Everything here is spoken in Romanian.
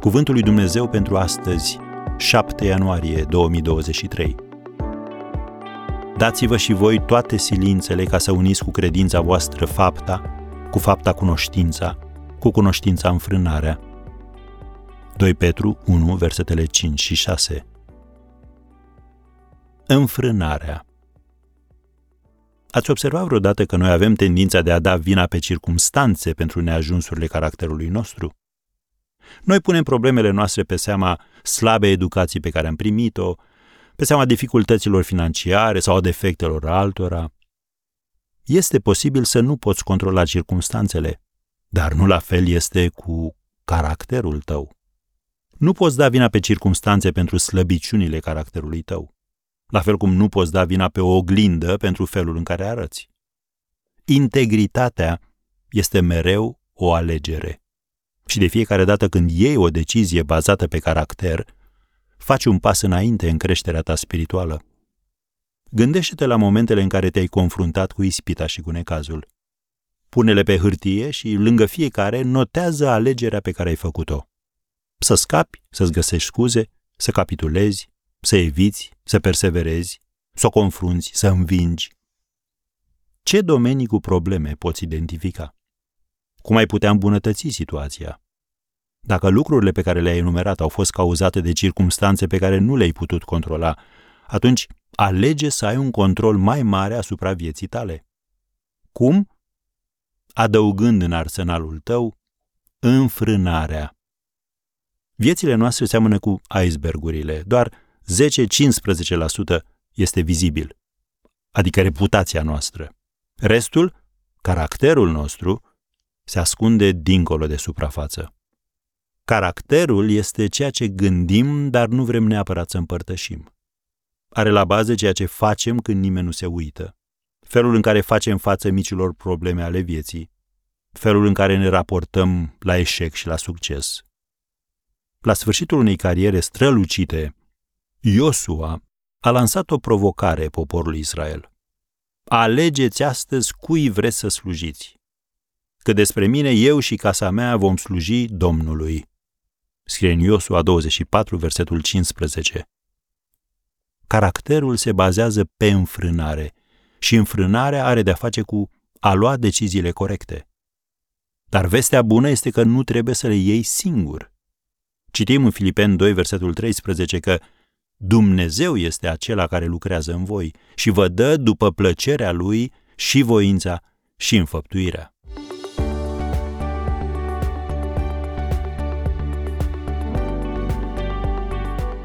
Cuvântul lui Dumnezeu pentru astăzi, 7 ianuarie 2023. Dați-vă și voi toate silințele ca să uniți cu credința voastră fapta, cu fapta cunoștința, cu cunoștința înfrânarea. 2 Petru 1, versetele 5 și 6. Înfrânarea. Ați observat vreodată că noi avem tendința de a da vina pe circumstanțe pentru neajunsurile caracterului nostru? Noi punem problemele noastre pe seama slabe educații pe care am primit-o, pe seama dificultăților financiare sau a defectelor altora. Este posibil să nu poți controla circumstanțele, dar nu la fel este cu caracterul tău. Nu poți da vina pe circumstanțe pentru slăbiciunile caracterului tău, la fel cum nu poți da vina pe o oglindă pentru felul în care arăți. Integritatea este mereu o alegere. Și de fiecare dată când iei o decizie bazată pe caracter, faci un pas înainte în creșterea ta spirituală. Gândește-te la momentele în care te-ai confruntat cu ispita și cu necazul. Pune-le pe hârtie și, lângă fiecare, notează alegerea pe care ai făcut-o. Să scapi, să-ți găsești scuze, să capitulezi, să eviți, să perseverezi, să o confrunți, să învingi. Ce domenii cu probleme poți identifica? Cum ai putea îmbunătăți situația? Dacă lucrurile pe care le-ai enumerat au fost cauzate de circumstanțe pe care nu le-ai putut controla, atunci alege să ai un control mai mare asupra vieții tale. Cum? Adăugând în arsenalul tău înfrânarea. Viețile noastre seamănă cu icebergurile, doar 10-15% este vizibil, adică reputația noastră. Restul, caracterul nostru, se ascunde dincolo de suprafață. Caracterul este ceea ce gândim, dar nu vrem neapărat să împărtășim. Are la bază ceea ce facem când nimeni nu se uită, felul în care facem față micilor probleme ale vieții, felul în care ne raportăm la eșec și la succes. La sfârșitul unei cariere strălucite, Iosua a lansat o provocare poporului Israel. Alegeți astăzi cui vreți să slujiți că despre mine, eu și casa mea vom sluji Domnului. Scrie în Iosua 24, versetul 15. Caracterul se bazează pe înfrânare și înfrânarea are de-a face cu a lua deciziile corecte. Dar vestea bună este că nu trebuie să le iei singur. Citim în Filipen 2, versetul 13 că Dumnezeu este acela care lucrează în voi și vă dă după plăcerea Lui și voința și înfăptuirea.